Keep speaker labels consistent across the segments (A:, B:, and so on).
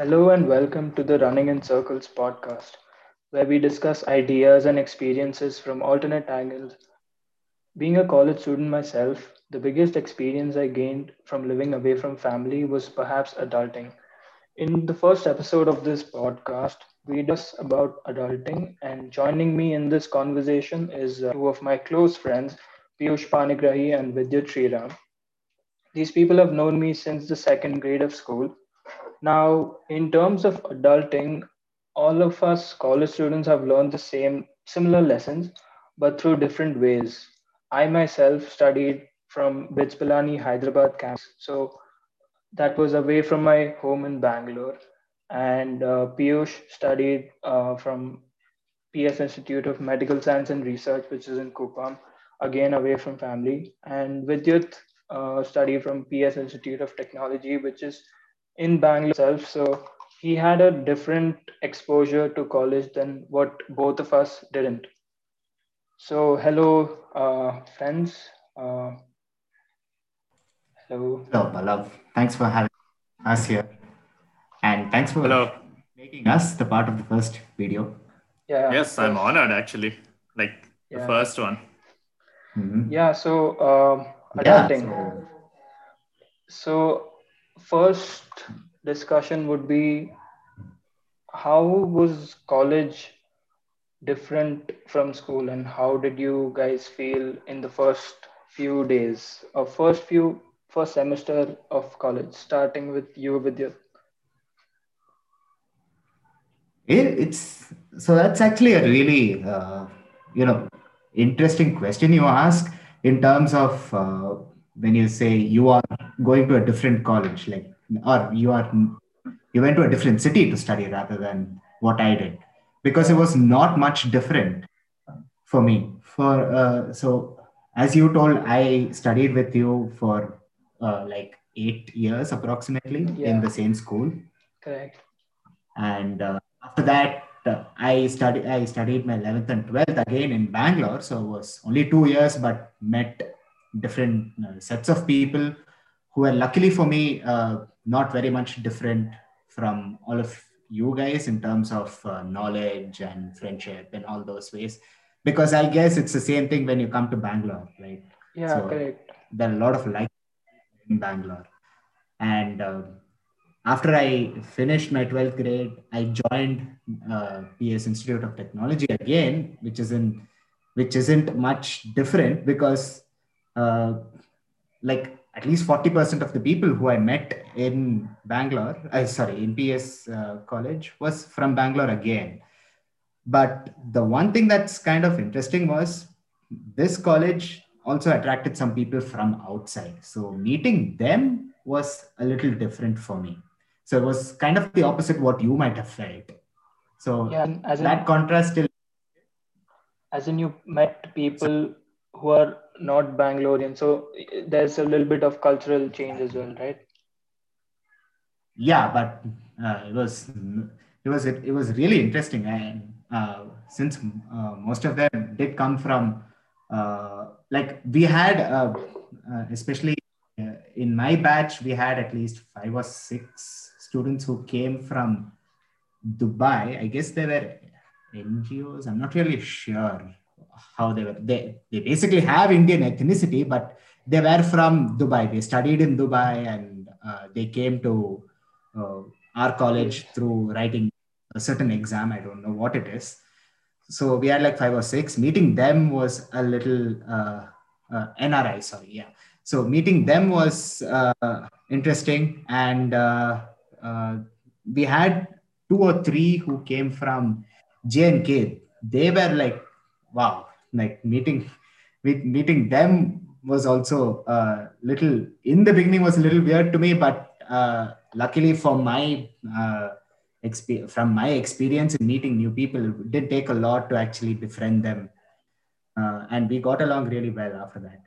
A: Hello and welcome to the Running in Circles podcast, where we discuss ideas and experiences from alternate angles. Being a college student myself, the biggest experience I gained from living away from family was perhaps adulting. In the first episode of this podcast, we discuss about adulting, and joining me in this conversation is uh, two of my close friends, Piyush Panigrahi and Vidyut Sriram. These people have known me since the second grade of school now, in terms of adulting, all of us college students have learned the same similar lessons, but through different ways. I myself studied from BITS Pilani, Hyderabad campus, so that was away from my home in Bangalore. And uh, Piyush studied uh, from PES Institute of Medical Science and Research, which is in Kuppam, again away from family. And Vidyut uh, studied from PES Institute of Technology, which is in Bangalore itself. So he had a different exposure to college than what both of us didn't. So hello, uh, friends. Uh, hello.
B: Hello, Palav. Thanks for having us here. And thanks for
C: Hello.
B: making us the part of the first video.
A: Yeah.
C: Yes, I'm honored actually. Like the first one.
B: Mhm.
A: Yeah. So um,
B: Yeah, so-
A: So first discussion would be how was college different from school and how did you guys feel in the first few days or first few first semester of college starting with you with your
B: It- it's so that's actually a really uh, you know interesting question you ask in terms of uh, when you say you are going to a different college like or you are you went to a different city to study rather than what I did. Because it was not much different for me. For uh, so as you told I studied with you for uh, like eight years approximately
A: Yeah.
B: in the same school.
A: Correct.
B: And uh, after that uh, i studied i studied my 11th and 12th again in bangalore. So it was only two years but met different uh, sets of people who are luckily for me uh, not very much different from all of you guys in terms of uh, knowledge and friendship and all those ways. Because i guess it's the same thing when you come to bangalore right?
A: Yeah
B: So-
A: correct.
B: there are a lot of like in Bangalore. And uh, after I finished my 12th grade, I joined uh, PES Institute of Technology again, which isn't which isn't much different because uh, like at least 40% of the people who I met in Bangalore, uh, sorry, in PES uh, college was from Bangalore again. But the one thing that's kind of interesting was this college also attracted some people from outside. So meeting them was a little different for me. So it was kind of the opposite what you might have felt. So
A: yeah as in,
B: that contrast still
A: as in you met people who are not bangalorean. So there's a little bit of cultural change as well right?
B: Yeah but uh, it was it was it, was really interesting. And uh, since uh, most of them did come from uh, like we had uh, uh, especially in my batch we had at least five or six students who came from dubai. I guess they were ngos i'm not really sure how they were they, they basically have indian ethnicity but they were from dubai they studied in dubai and uh, they came to uh, our college through writing a certain exam. I don't know what it is. So we had like five or six. Meeting them was a little uh, uh, NRI, sorry, yeah. So meeting them was uh, interesting, and uh, we had two or three who came from J&K. They were like, wow, like meeting meet, meeting them was also a little in the beginning was a little weird to me, but uh, luckily for my uh, exp- from my experience in meeting new people, it did take a lot to actually befriend them, uh, and we got along really well after that.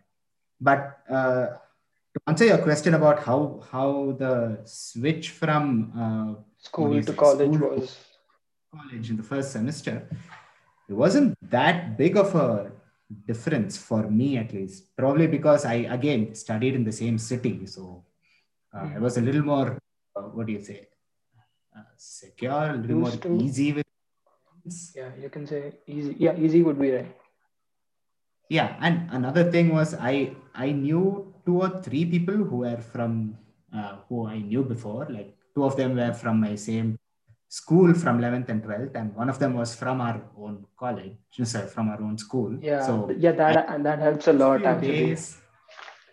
B: But uh, to answer your question about how how the switch from uh,
A: school to college
B: school
A: was
B: college in the first semester, it wasn't that big of a difference for me at least. Probably because I again studied in the same city, so uh, it was a little more. Uh, what do you say? uh, secure, a little more
A: to.
B: easy with.
A: Yeah, you can say easy. Yeah, easy would be right.
B: Yeah, and another thing was I I knew two or three people who were from uh, who I knew before. Like two of them were from my same school from 11th and 12th, and one of them was from our own college, sorry, from our own school.
A: Yeah,
B: So
A: yeah, that and that helps a lot actually.
B: days,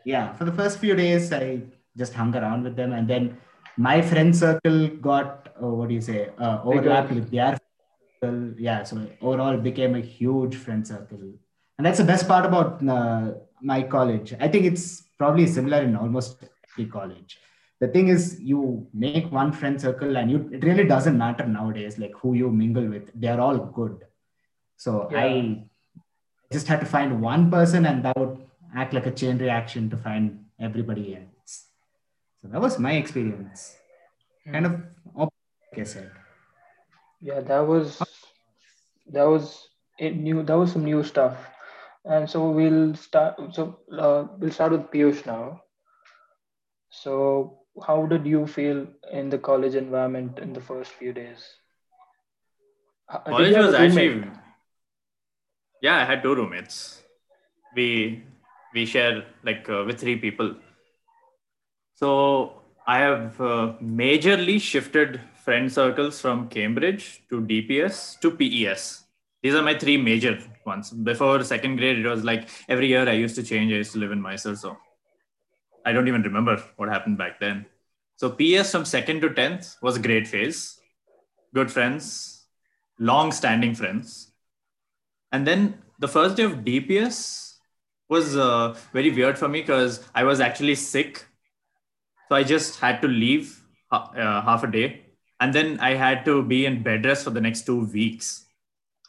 B: yeah, for the first few days, I just hung around with them, and then my friend circle got uh, what do you say uh, overlapped with their circle. Yeah, so overall became a huge friend circle, and that's the best part about uh, my college. I think it's probably similar in almost every college. The thing is, you make one friend circle, and you it really doesn't matter nowadays, like who you mingle with. They are all good. So
A: Yeah.
B: I just had to find one person, and that would act like a chain reaction to find everybody else. So that was my experience. Kind of, like I said.
A: Yeah, that was that was it new. That was some new stuff. And so we'll start. So uh, we'll start with Piyush now. So how did you feel in the college environment in the first few days? Did
C: College was actually yeah. I had two roommates. We we share like uh, with three people. So I have uh, majorly shifted friend circles from Cambridge to DPS to PES. These are my three major ones. Before second grade, it was like every year I used to change. I used to live in Mysore, so I don't even remember what happened back then. So PS from second to tenth was a great phase. Good friends, long-standing friends, and then the first day of DPS was uh, very weird for me because I was actually sick, so I just had to leave uh, half a day, and then I had to be in bed rest for the next two weeks.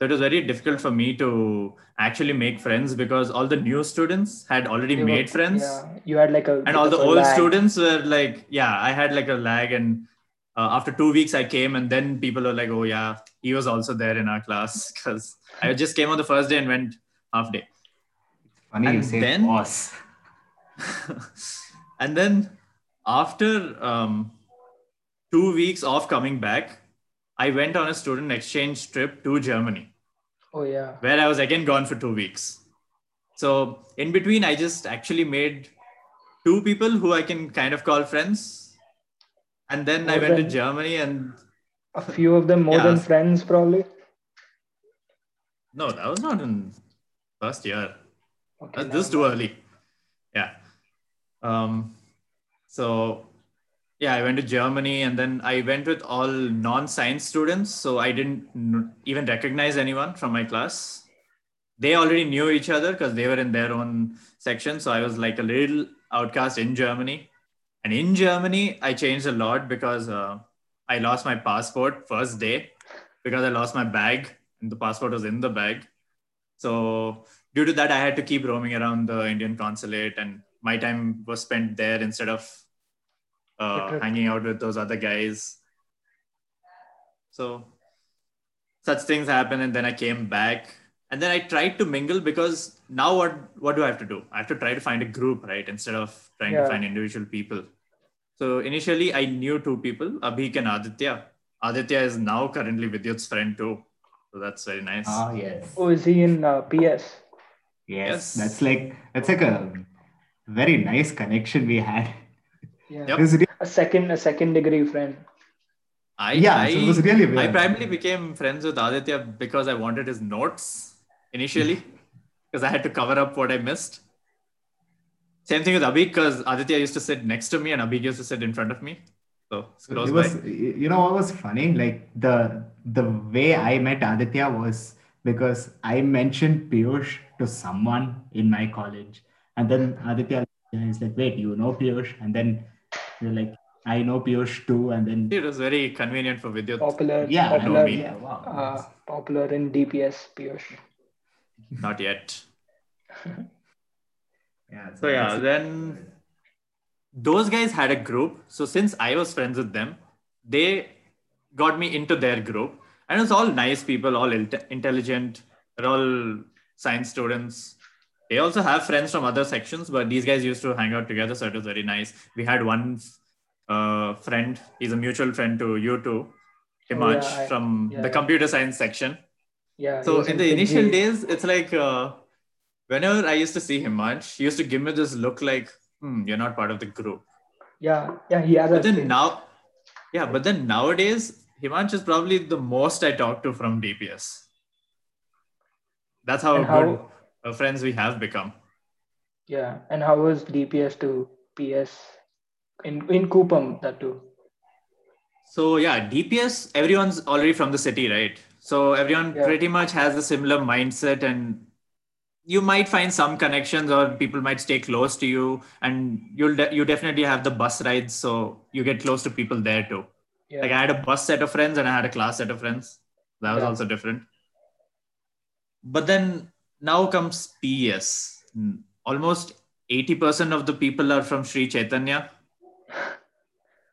C: So it was very difficult for me to actually make friends because all the new students had already
A: You were-
C: made friends
A: Yeah, you had like a
C: and all the old
A: lag.
C: students were like yeah i had like a lag and uh, after two weeks i came and then people were like oh yeah he was also there in our class because i just came on the first day and went half day
B: Funny you
C: And
B: say
C: then-
B: boss.
C: and then after um, two weeks of coming back i went on a student exchange trip to germany
A: Oh yeah.
C: where I was again gone for two weeks. So in between, I just actually made two people who I can kind of call friends. And then I
A: More
C: went to? Germany and
A: A few of them more
C: Yeah.
A: than friends, probably.
C: no, that was not in first year.
A: Okay,
C: this too early. Yeah. Um, so yeah, I went to Germany and then I went with all non-science students. So I didn't even recognize anyone from my class. They already knew each other because they were in their own section. So I was like a little outcast in Germany. And in Germany, I changed a lot because uh, I lost my passport first day because I lost my bag and the passport was in the bag. So due to that, I had to keep roaming around the Indian consulate, and my time was spent there instead of uh, hanging out with those other guys. So such things happen, and then I came back, and then I tried to mingle because now what what do I have to do? I have to try to find a group, right, instead of trying
A: Yeah.
C: to find individual people. So initially, I knew two people, Abhik and Aditya. Aditya is now currently Vidyut's friend too. So that's very nice.
B: Oh yes.
A: Oh, is he in uh, PES?
B: Yes.
C: Yes.
B: That's like that's like a very nice connection we had.
A: Yeah.
C: Yep.
B: It was re-
A: A second, a second degree friend.
C: I,
B: Yeah,
C: I,
B: so it was really
C: I
B: weird.
C: primarily became friends with Aditya because I wanted his notes initially, because I had to cover up what I missed. Same thing with Abhik, because Aditya used to sit next to me and Abhik used to sit in front of me. So
B: it was
C: by.
B: you know what was funny like the the way i met aditya was because i mentioned piyush to someone in my college and then aditya is like wait you know piyush and then you're like i know piyush too and then
C: It was very convenient for Vidyut.
A: Popular,
B: yeah I
A: popular,
B: know, yeah wow
A: uh, popular in DPS. Piyush.
C: Not yet.
B: yeah
C: So yeah, then those guys had a group. So since I was friends with them, they got me into their group. And it's all nice people, all intelligent, they're all science students. They also have friends from other sections, but these guys used to hang out together, so it was very nice. We had one uh, friend, he's a mutual friend to you two. Himansh
A: yeah,
C: from
A: yeah,
C: the
A: yeah.
C: computer science section.
A: Yeah.
C: So in the initial days, it's like uh, whenever I used to see Himansh, he used to give me this look like, hmm, you're not part of the group.
A: Yeah, yeah, he has
C: But then
A: thing.
C: now, yeah, but then nowadays, Himansh is probably the most I talk to from DPS. That's how
A: And
C: good
A: how-
C: Uh, friends we have become.
A: Yeah, and how was DPS to PES in in Kuppam that too?
C: So yeah, DPS, everyone's already from the city, right? So everyone
A: Yeah.
C: pretty much has a similar mindset and you might find some connections or people might stay close to you and you'll de- you definitely have the bus rides so you get close to people there too.
A: Yeah,
C: Like I had a bus set of friends and I had a class set of friends. That was
A: Yeah.
C: also different. But then now comes PES. Mm, Almost 80% of the people are from Sri Chaitanya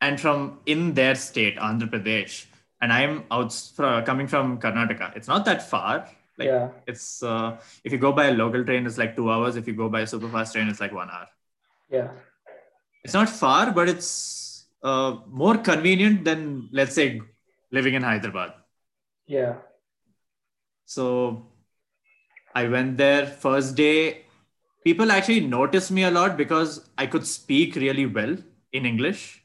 C: and from in their state, Andhra Pradesh. And I'm out fr- coming from Karnataka. It's not that far. Like
A: yeah,
C: it's uh, if you go by a local train, it's like two hours. If you go by a super fast train, it's like one hour.
A: yeah,
C: It's not far, but it's uh, more convenient than let's say living in Hyderabad.
A: yeah.
C: So I went there first day. People actually noticed me a lot because I could speak really well in English.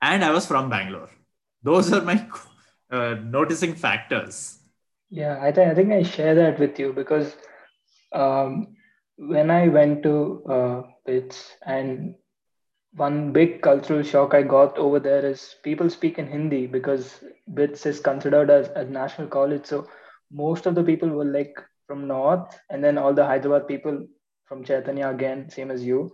C: And I was from Bangalore. Those are my uh, noticing factors.
A: Yeah, I think I think I share that with you because um, when I went to uh, BITS and one big cultural shock I got over there is people speak in Hindi because BITS is considered as a national college. So most of the people were like from North, and then all the Hyderabad people from Chaitanya again, same as you.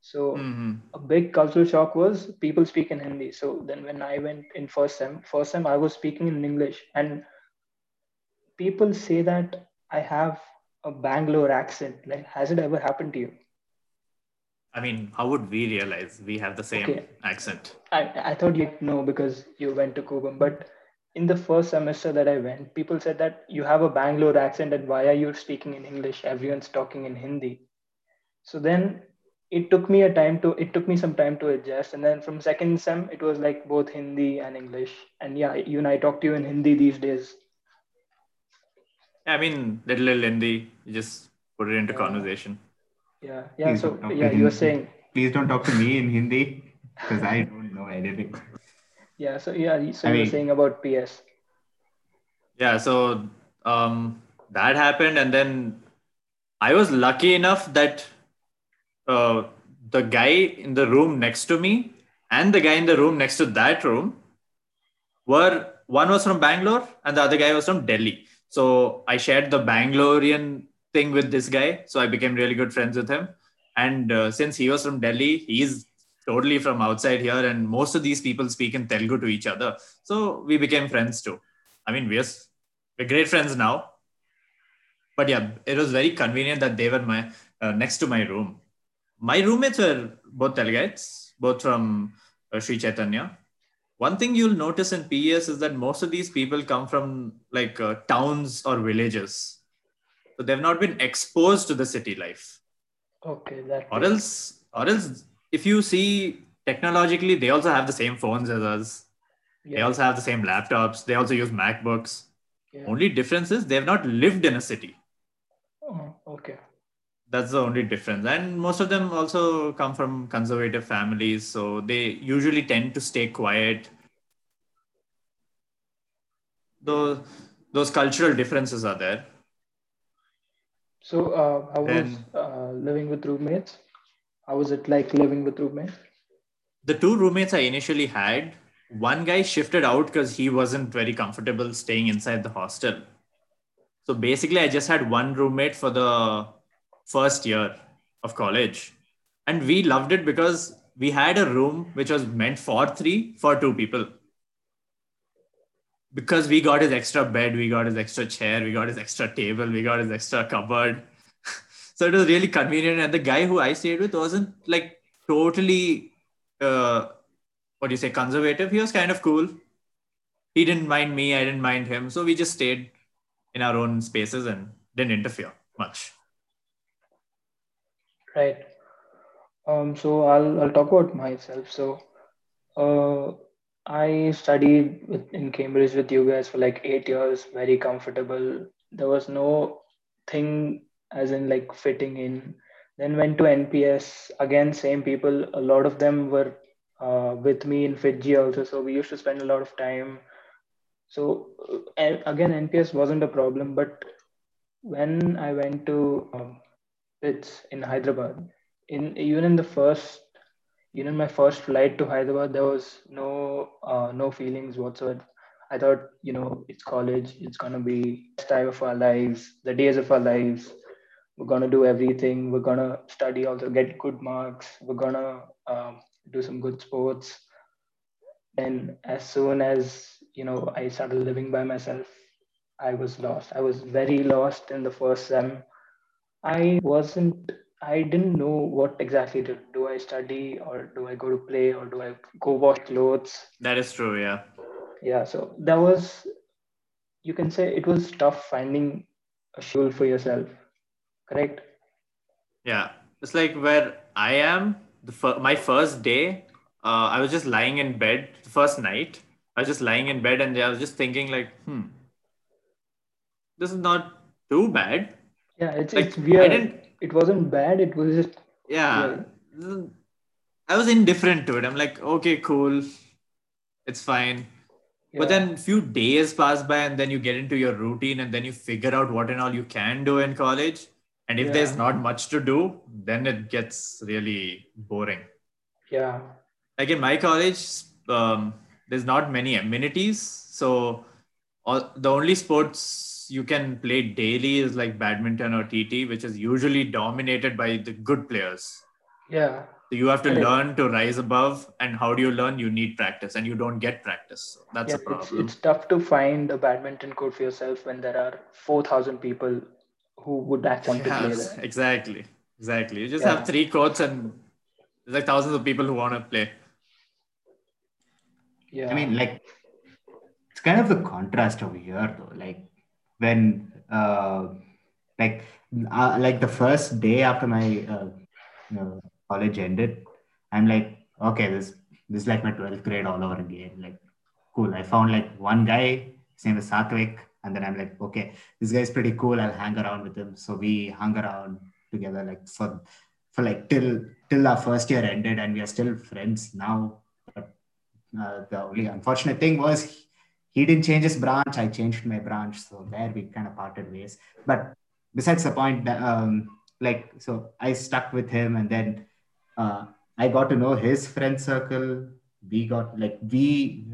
A: So
C: Mhm.
A: a big cultural shock was people speak in Hindi. So then when I went in first sem, first sem I was speaking in English, and people say that I have a Bangalore accent. Like, has it ever happened to you?
C: I mean, how would we realize we have the same
A: Okay.
C: accent?
A: I, I thought you'd know because you went to Kuppam, but in the first semester that I went, people said that you have a Bangalore accent and why are you speaking in English? Everyone's talking in Hindi. So then it took me a time to it took me some time to adjust. And then from second sem, it was like both Hindi and English. And yeah, you and I talk to you in Hindi these days.
C: I mean, little, little Hindi, you just put it into
A: Yeah.
C: conversation.
A: Yeah. Yeah.
B: Please
A: So
B: don't talk to
A: yeah, you were saying
B: Please don't talk to me in Hindi because I don't know anything.
A: Yeah, so yeah, so
B: I
A: you were saying about PES.
C: Yeah, so um, that happened, and then I was lucky enough that uh, the guy in the room next to me and the guy in the room next to that room were one was from Bangalore and the other guy was from Delhi. So I shared the Bangalorean thing with this guy, so I became really good friends with him. And uh, since he was from Delhi, he's totally from outside here, and most of these people speak in Telugu to each other. So we became friends too. I mean, we're, we're great friends now. But yeah, it was very convenient that they were my uh, next to my room. My roommates were both Telugites, both from uh, Sri Chaitanya. One thing you'll notice in PES is that most of these people come from like uh, towns or villages. So they've not been exposed to the city life.
A: Okay, that
C: Or else, or else, if you see technologically, they also have the same phones as us. They also have the same laptops. They also use MacBooks.
A: yeah.
C: Only difference is they've not lived in a city.
A: Oh, okay.
C: That's the only difference. And most of them also come from conservative families. So they usually tend to stay quiet. Those, those cultural differences are there.
A: So, uh, how was uh, living with roommates? How was it like living with roommates?
C: The two roommates I initially had, one guy shifted out because he wasn't very comfortable staying inside the hostel. So basically, I just had one roommate for the first year of college. And we loved it because we had a room which was meant for three, for two people. Because we got his extra bed, we got his extra chair, we got his extra table, we got his extra cupboard. So it was really convenient. And the guy who I stayed with wasn't like totally, uh, what do you say, conservative. He was kind of cool. He didn't mind me, I didn't mind him. So we just stayed in our own spaces and didn't interfere much.
A: Right. Um, so I'll I'll talk about myself. So, uh, I studied with, in Cambridge with you guys for like eight years, very comfortable. There was no thing as in like fitting in. Then went to NPS, again, same people. A lot of them were uh, with me in fiji also, so we used to spend a lot of time. So uh, again, NPS wasn't a problem, but when I went to um, it's in Hyderabad, in even in the first even my first flight to Hyderabad, there was no uh, no feelings whatsoever. I thought, you know, it's college. It's gonna be time of our lives, the days of our lives. We're gonna do everything. We're gonna study, also get good marks. We're gonna um, do some good sports. And as soon as you know, I started living by myself. I was lost. I was very lost in the first sem. I wasn't I didn't know what exactly to do. I study or do I go to play or do I go wash clothes?
C: That is true, yeah.
A: Yeah, so that was, you can say it was tough finding a school for yourself, correct?
C: Yeah, it's like where I am. The fir- my first day, uh, I was just lying in bed. The first night, I was just lying in bed and I was just thinking like, hmm, this is not too bad.
A: Yeah, it's
C: Like
A: it's
C: I
A: weird.
C: didn't
A: It wasn't bad. It was just
C: yeah
A: yeah,
C: i was indifferent to it i'm like okay cool it's fine but
A: yeah,
C: then few days pass by and then you get into your routine and then you figure out what and all you can do in college and if there's not much to do then it gets really boring
A: yeah,
C: like in my college um, there's not many amenities so all, the only sports you can play daily is like badminton or tt which is usually dominated by the good players
A: yeah.
C: So you have to learn to rise above. And how do you learn? You need practice, and you don't get practice. So that's
A: Yeah,
C: a
A: it's
C: problem.
A: it's tough to find a badminton court for yourself when there are four thousand people who would actually want to play
C: Yes,
A: there.
C: exactly. Exactly. You just
A: Yeah,
C: have three courts, and there's like thousands of people who want to play.
A: Yeah, I
B: mean, like it's kind of the contrast over here, though. Like when, uh, like, uh, like the first day after my uh, uh, college ended, I'm like, okay, this this is like my twelfth grade all over again. Like, cool. I found like one guy. His name is Satvik, and then I'm like, okay, this guy's pretty cool. I'll hang around with him. So we hung around together, like for for like till till our first year ended, and we are still friends now. But uh, the only unfortunate thing was he, didn't change his branch. I changed my branch, so there we kind of parted ways. But besides the point, um, like so, I stuck with him, and then uh, I got to know his friend circle. We got like we,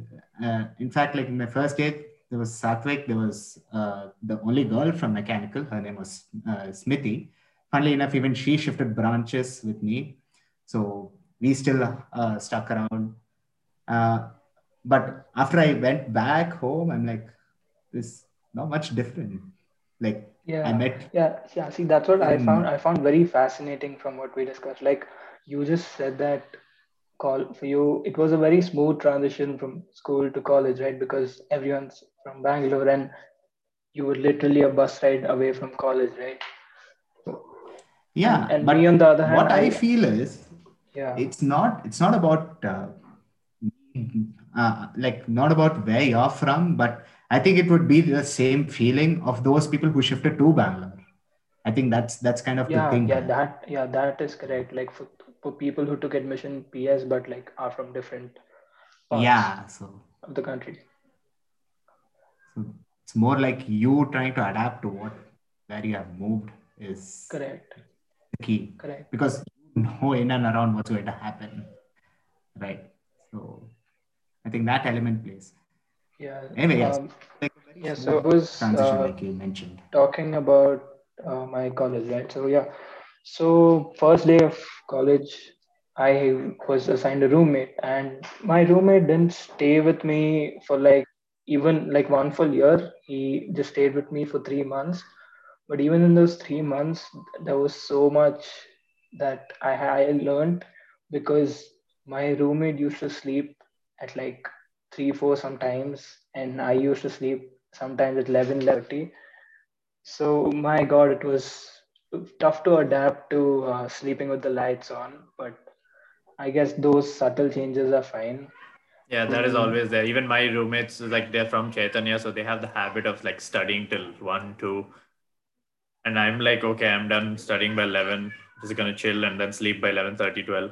B: uh, in fact, like in my first year, there was Satvik. There was uh, the only girl from mechanical. Her name was uh, Smithy. Funnily enough, even she shifted branches with me, so we still uh, stuck around uh, but after I went back home, I'm like, this not much different. Like
A: yeah, I
B: met
A: yeah, yeah. See, that's what I found. I found very fascinating from what we discussed. Like you just said that call for you, it was a very smooth transition from school to college, right? Because everyone's from Bangalore and you were literally a bus ride away from college, right?
B: Yeah,
A: and me on the other hand,
B: what I
A: I
B: feel is
A: yeah,
B: it's not it's not about uh, uh, like not about where you're from, but I think it would be the same feeling of those people who shifted to Bangalore. I think that's that's kind of the
A: yeah,
B: thing
A: yeah, that yeah, that is correct. Like for for people who took admission PES but like are from different parts
B: Yeah, so
A: of the country.
B: So it's more like you trying to adapt to what where you have moved is
A: Correct,
B: the key
A: correct.
B: because you know in and around what's going to happen, right? So I think that element plays.
A: Yeah.
B: Anyway, yes,
A: Um,
B: very
A: yeah, so I was
B: transition,
A: uh,
B: like you mentioned.
A: talking about uh, my college, right? So yeah, so first day of college, I was assigned a roommate, and my roommate didn't stay with me for like even like one full year. He just stayed with me for three months. But even in those three months, there was so much that I, I learned because my roommate used to sleep at like three, four sometimes, and I used to sleep sometimes at 11, 11:30. So my God, it was tough to adapt to uh, sleeping with the lights on, but I guess those subtle changes are fine.
C: Yeah, that is always there. Even my roommates, like they're from Chaitanya, so they have the habit of like studying till one, two. And I'm like, okay, I'm done studying by 11. Just gonna chill and then sleep by 11, 30, 12.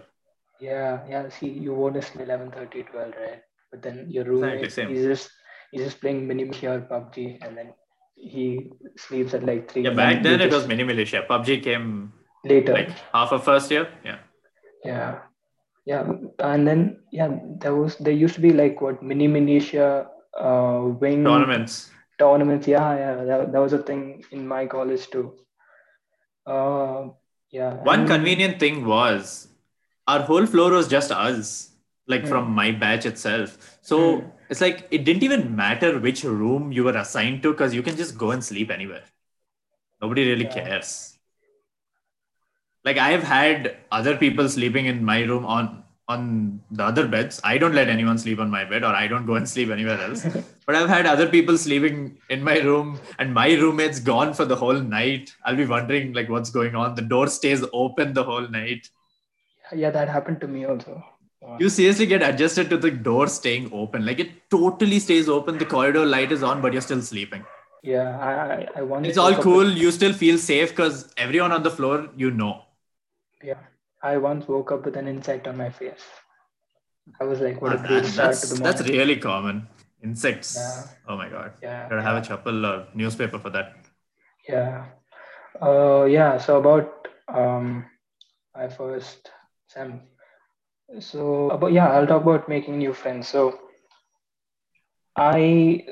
A: Yeah, yeah. See, you won't sleep 11, 30, 12, right? But then your roommate,
C: Exactly,
A: he's just he's just playing mini militia or PUBG, and then he sleeps at like three.
C: Yeah, back then it was mini militia. PUBG came
A: later.
C: like half of first year. Yeah.
A: Yeah, yeah, and then yeah, there was there used to be like what mini militia, uh, wing
C: Tournaments.
A: tournaments. Yeah, yeah, that, that was a thing in my college too. Uh, yeah.
C: One
A: and-
C: convenient thing was our whole floor was just us, like from my batch itself. So
A: Hmm.
C: it's like it didn't even matter which room you were assigned to because you can just go and sleep anywhere. Nobody really
A: Yeah.
C: cares. Like I've had other people sleeping in my room on on the other beds. I don't let anyone sleep on my bed or I don't go and sleep anywhere else. but I've had other people sleeping in my room and my roommate's gone for the whole night. I'll be wondering like what's going on. The door stays open the whole night.
A: Yeah, that happened to me also. Uh,
C: You seriously get adjusted to the door staying open. Like it totally stays open. The corridor light is on, but you're still sleeping.
A: Yeah, I I, I once
C: It's all cool. You still feel safe because everyone on the floor, you know.
A: Yeah, I once woke up with an insect on my face. I was like, what a
C: That-
A: start to the
C: that's really common. Insects.
A: Yeah.
C: Oh my god.
A: yeah,
C: Gotta have a chappal or newspaper for that.
A: yeah, uh, yeah. So about um, my first sem. So about yeah, I'll talk about making new friends. So I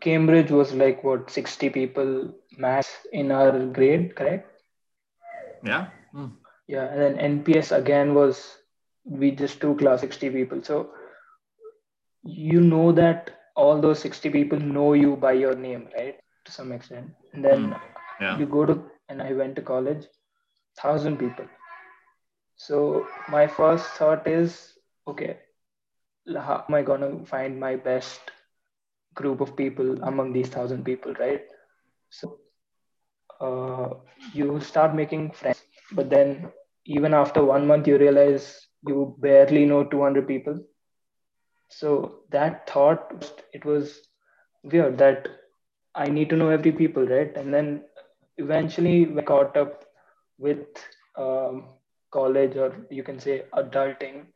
A: Cambridge was like what sixty people max in our grade, correct?
C: Yeah. Hmm.
A: Yeah, and then NPS again was we just took class 60 people. So you know that all those 60 people know you by your name, right? To some extent. And then
C: Yeah.
A: you go to and I went to college, thousand people. So my first thought is, okay, how am I gonna find my best group of people among these thousand people, right? So uh, you start making friends, but then even after one month, you realize you barely know 200 people. So that thought, it was weird that I need to know every people, right? And then eventually we caught up with um, college or you can say adulting.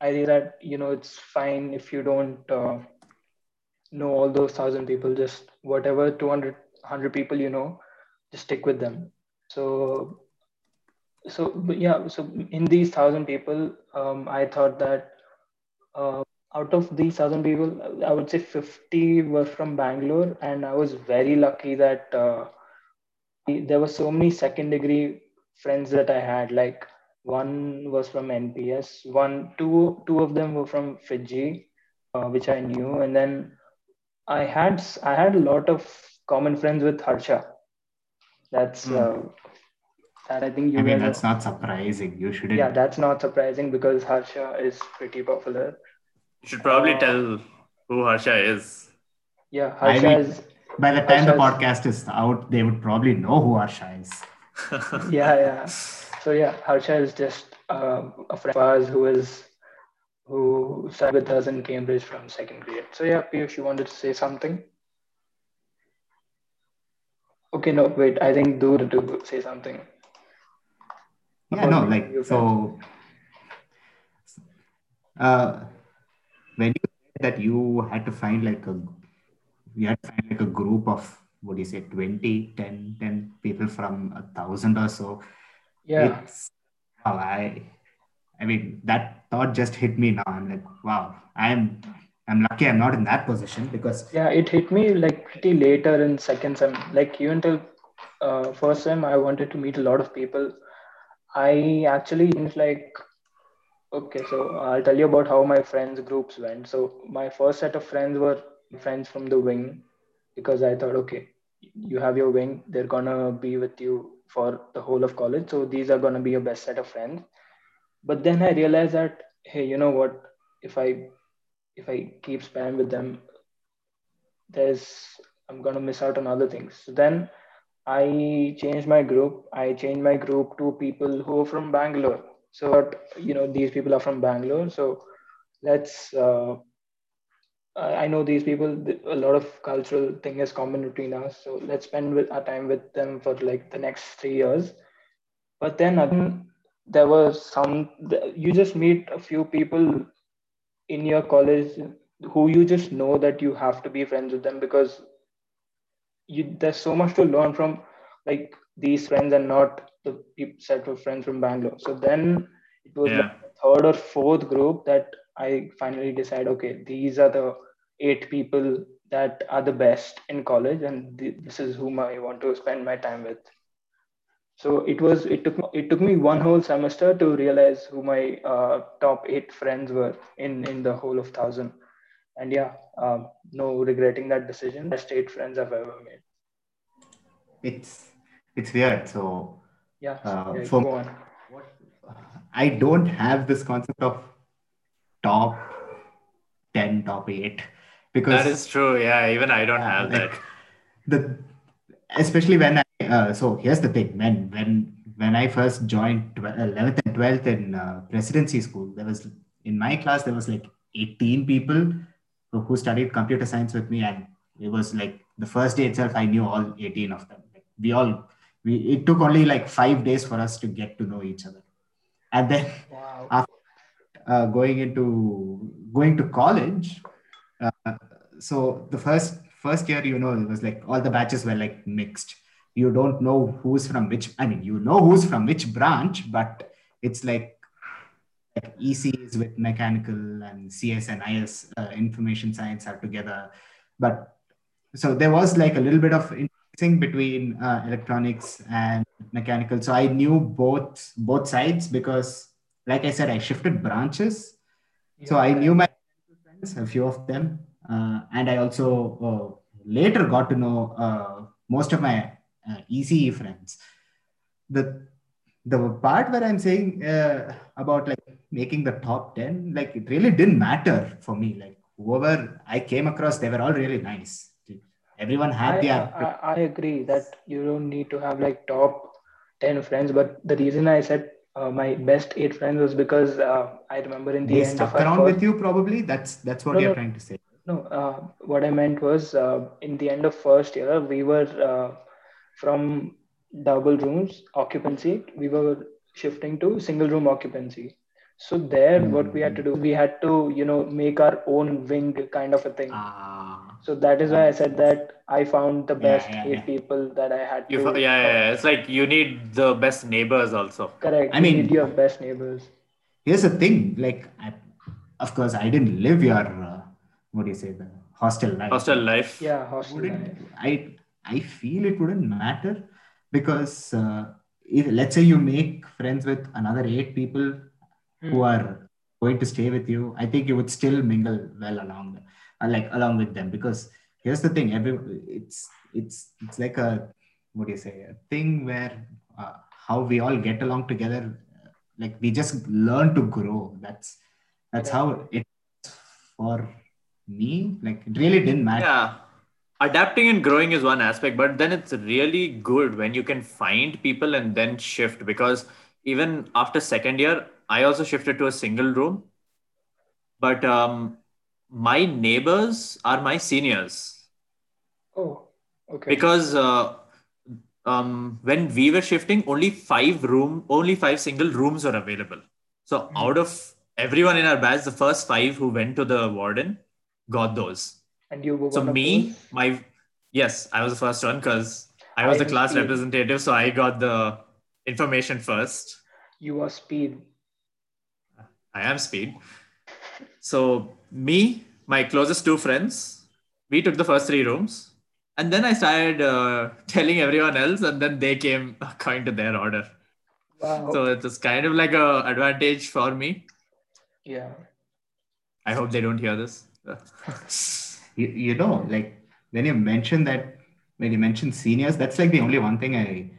A: I that, you know, it's fine if you don't uh, know all those thousand people, just whatever 200, 100 people you know, just stick with them. So, so yeah, so in these thousand people, um, I thought that uh, out of these thousand people, I would say 50 were from Bangalore, and I was very lucky that uh, there were so many second degree friends that I had. Like one was from NPS, one, two, two of them were from Fiji, uh, which I knew, and then I had I had a lot of common friends with Harsha. That's
C: Hmm.
A: That I think you
B: I mean, that's
A: are-
B: not surprising. You shouldn't.
A: yeah, that's not surprising because Harsha is pretty popular.
C: You should probably
A: Uh,
C: tell who Harsha is.
A: Yeah,
B: I
A: Harsha
B: mean-
A: is
B: By the time the podcast is out, they would probably know who Harsha is.
A: yeah, yeah. So yeah, Harsha is just um, a friend of ours who is who studied with us in Cambridge from second grade. So yeah, Piyush, you wanted to say something? Okay, no, wait. I think Dur to say something.
B: Yeah, no, like so. Uh, when you said that you had to find like a, you had to find like a group of what do you say, 20, 10, 10 people from a thousand or so.
A: Yeah,
B: It's, wow, I, I mean, that thought just hit me now. I'm like, wow, I'm, I'm lucky I'm not in that position because
A: yeah. It hit me like pretty later in second sem. Like even till uh, first sem, I wanted to meet a lot of people. I actually changed like Okay, so I'll tell you about how my friends groups went. So my first set of friends were friends from the wing because I thought, okay, you have your wing, they're gonna be with you for the whole of college. So these are gonna be your best set of friends. But then I realized that, hey, you know what? If I if I keep spam with them, there's I'm gonna miss out on other things. So then I changed my group. I changed my group to people who are from Bangalore. So, you know, these people are from Bangalore. So let's uh, I know these people. A lot of cultural thing is common between us, so let's spend with our time with them for like the next three years. But then again, there was some. You just meet a few people in your college who you just know that you have to be friends with them because you there's so much to learn from like these friends and not the set of friends from Bangalore. So then it was
C: Yeah.
A: like third or fourth group that I finally decide, okay, these are the eight people that are the best in college, and th- this is whom I want to spend my time with. So it was it took it took me one whole semester to realize who my uh, top eight friends were in in the whole of thousand, and yeah, um, no regretting that decision. Best eight friends I've ever made.
B: It's it's weird. So
A: Yeah,
B: Uh,
A: yeah
B: for-
A: go on.
B: I don't have this concept of top ten, top eight, because
C: That is true. Yeah, even I don't have that.
B: the especially when I uh, so here's the thing when when when I first joined 11th and 12th in uh, presidency school there was in my class there was like 18 people who, studied computer science with me and it was like the first day itself I knew all 18 of them. Like, we all we it took only like five days for us to get to know each other. And then
A: Wow.
B: uh, going into going to college uh, so the first first year you know it was like all the batches were like mixed. You don't know who's from which i mean you know who's from which branch but it's like like ec is with mechanical and cs and is uh, information science are together. But so there was like a little bit of mixing between uh, electronics and mechanical. So i knew both both sides because like i said i shifted branches. So I knew my friends, a few of them, uh, and I also uh, later got to know uh, most of my uh, ECE friends. The the part where I'm saying uh, about like making the top ten, like it really didn't matter for me. Like whoever I came across, they were all really nice. Everyone had
A: I,
B: their
A: I, I agree that you don't need to have like top 10 friends but the reason i said uh, my best eight friends was because uh, i remember in the
B: they
A: end
B: stuck
A: of
B: around
A: first,
B: with you probably. That's that's what
A: No,
B: you're
A: no.
B: trying to say.
A: no uh, what i meant was uh, in the end of first year we were uh, from double rooms occupancy we were shifting to single room occupancy so there what we had to do we had to you know make our own wing kind of a thing
B: Ah,
A: so that is why i said that i found the
B: Yeah,
A: best
B: yeah,
A: eight
B: yeah.
A: people that i had
C: You,
A: to
C: fo- yeah, yeah, yeah, it's like you need the best neighbors also.
A: correct
B: I
A: you
B: mean-
A: need your best neighbors
B: here's the thing like I, of course i didn't live your uh, what do you say the hostel life
C: Hostel life.
A: yeah hostel
B: wouldn't
A: life.
B: i i feel it wouldn't matter because uh, if, let's say you make friends with another eight people who
A: Hmm.
B: are going to stay with you i think you would still mingle well along uh, like along with them. Because here's the thing every it's it's it's like a what do you say a thing where uh, how we all get along together uh, like we just learn to grow. That's that's how it for me. Like it really didn't matter.
C: Yeah. Adapting and growing is one aspect, but then it's really good when you can find people and then shift because even after second year, I also shifted to a single room. But um, my neighbors are my seniors
A: oh okay
C: because uh, um, when we were shifting, only five room, only five single rooms were available. So out of everyone in our batch, the first five who went to the warden got those.
A: And you were
C: So me,
A: those?
C: my yes, I was the first one because I was
A: I
C: the class
A: Steve.
C: representative, so I got the information first.
A: you are speed
C: I am speed. So me, my closest two friends, we took the first three rooms, and then I started uh, telling everyone else, and then they came according to their order.
A: wow
C: So it was kind of like a advantage for me.
A: yeah
C: I hope they don't hear this.
B: you, you know like when you mentioned that when you mentioned seniors that's like the only one thing i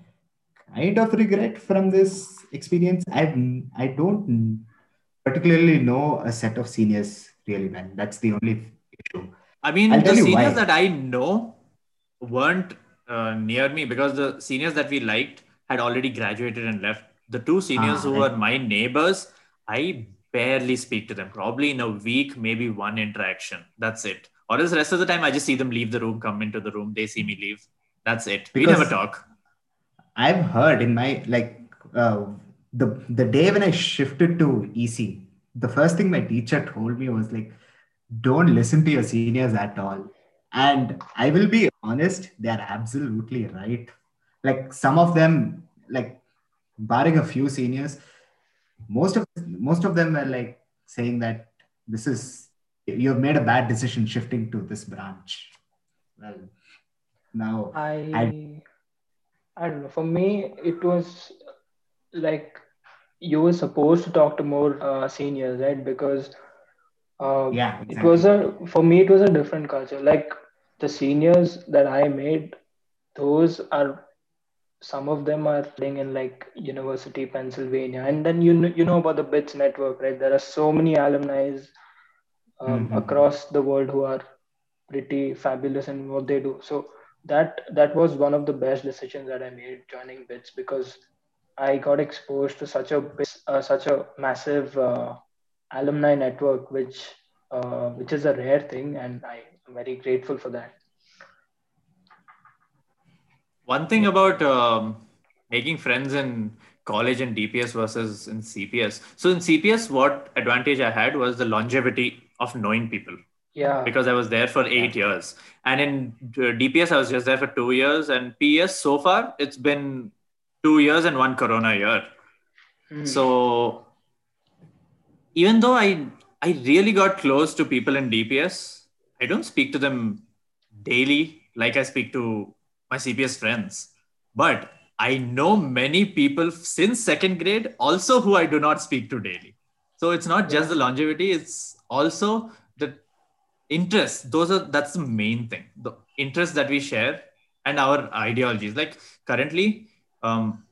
B: kind of regret from this experience i've i don't particularly know a set of seniors really well that's the only issue
C: I mean,
B: I'll
C: the seniors that I know weren't uh, near me because the seniors that we liked had already graduated and left. The two seniors
B: Ah,
C: who
B: right.
C: were my neighbors, I barely speak to them. Probably in a week, maybe one interaction. That's it. Or else the rest of the time, I just see them leave the room, come into the room, they see me leave. That's it. we
B: Because-
C: never talk.
B: I've heard in my like uh, the the day when I shifted to EC, the first thing my teacher told me was like, "Don't listen to your seniors at all." And I will be honest, they are absolutely right. Like some of them, like barring a few seniors, most of most of them were like saying that this is you have made a bad decision shifting to this branch. Well, now
A: I
B: I-
A: I don't know. For me, it was like you were supposed to talk to more uh, seniors, right? Because uh,
B: yeah,
A: it was a for me it was a different culture. Like the seniors that I made, those are some of them are studying in like University Pennsylvania, and then you know, you know about the BITS network, right? There are so many alumni um,
B: Mhm.
A: across the world who are pretty fabulous in what they do. So that that was one of the best decisions that I made joining BITS because I got exposed to such a uh, such a massive uh, alumni network, which uh, which is a rare thing, and I am very grateful for that.
C: One thing about um, making friends in college and DPS versus in CPS. So in CPS, what advantage I had was the longevity of knowing people
A: Yeah,
C: because I was there for eight years. And in uh, DPS, I was just there for two years. And PES, so far, it's been two years and one Corona year.
A: Hmm.
C: So even though I I really got close to people in DPS, I don't speak to them daily like I speak to my CPS friends. But I know many people since second grade also who I do not speak to daily. So it's not just the longevity, it's also the interest. Those are that's the main thing. The interest that we share and our ideologies. Like currently, um,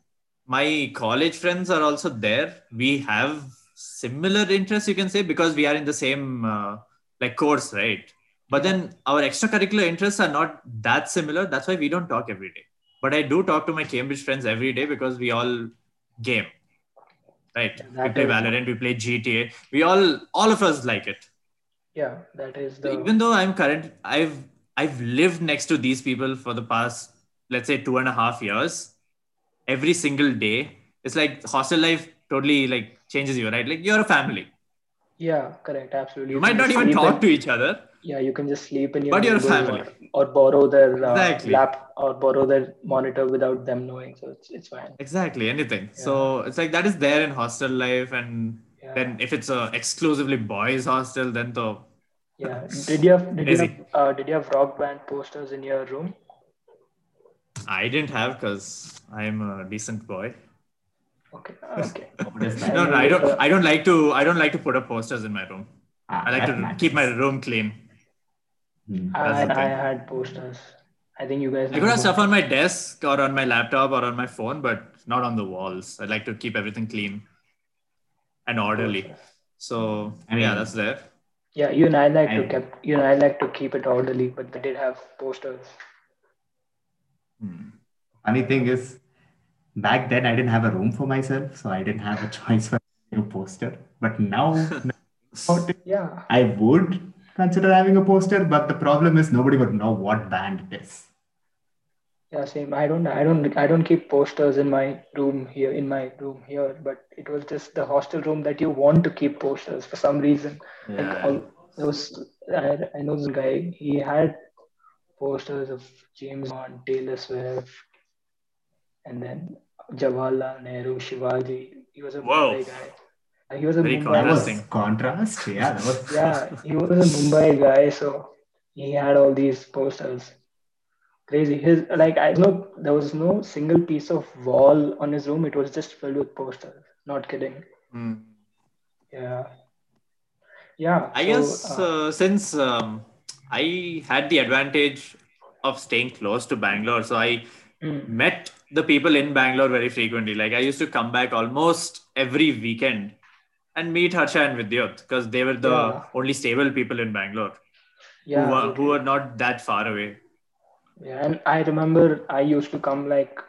C: my college friends are also there. We have similar interests, you can say, because we are in the same uh, like course, right? But then our extracurricular interests are not that similar. That's why we don't talk every day. But I do talk to my Cambridge friends every day because we all game, right? we play
A: is-
C: Valorant, we play GTA. We all, all of us like it.
A: yeah, that is
C: So
A: the
C: even though I'm current, I've I've lived next to these people for the past, let's say, two and a half years. Every single day, it's like hostel life totally like changes you, right? Like you're a family.
A: yeah, correct, absolutely.
C: You might not even talk to each other.
A: Yeah you can just sleep in your
C: But you're a
A: neighbors
C: family.
A: or, or borrow their uh,
C: Exactly.
A: lap or borrow their monitor without them knowing so it's, it's fine
C: Exactly, anything. So it's like that is there in hostel life, and
A: yeah
C: then if it's a exclusively boys hostel, then the
A: yeah did you have did you have, uh, did you have rock band posters in your room
C: I didn't have because I'm a decent boy.
A: okay okay
B: What is that?
C: No, no, I don't. I don't like to. I don't like to put up posters in my room.
B: Ah,
C: I like to
B: matters.
C: keep my room clean.
B: Hmm.
A: I,
C: That's the
A: I had posters i think you guys
C: I could have stuff on my desk or on my laptop or on my phone, but not on the walls. I like to keep everything clean and orderly. So
B: I mean-
C: yeah, that's there.
A: yeah you and i like to keep you and i like to keep it orderly but they did have posters
C: Hmm.
B: Funny thing is, back then I didn't have a room for myself, so I didn't have a choice for a new poster. But now,
A: yeah
B: I would consider having a poster, but the problem is nobody would know what band it is.
A: yeah same i don't i don't i don't keep posters in my room here in my room here but it was just the hostel room that you want to keep posters for some reason Like
C: Yeah.
A: all, there was, I, I know this guy. He had posters of James Bond, Taylor Swift, and then Jawaharlal Nehru, Shivaji. He was a
C: Whoa.
A: Guy. He was a
C: Very
A: Mumbai.
B: That was
C: Interesting.
B: contrast. Yeah, that was.
A: Yeah, he was a Mumbai guy, so he had all these posters. Crazy. His like I know there was no single piece of wall on his room. It was just filled with posters. Not kidding.
C: Hmm.
A: Yeah. Yeah.
C: I
A: so,
C: guess
A: uh,
C: uh, since um, I had the advantage of staying close to Bangalore, so I
A: mm,
C: met the people in Bangalore very frequently. Like I used to come back almost every weekend and meet Harsha and Vidyut because they were the
A: Yeah.
C: only stable people in Bangalore
A: yeah.
C: who, were,
A: totally.
C: who were not that far away.
A: Yeah, and I remember I used to come like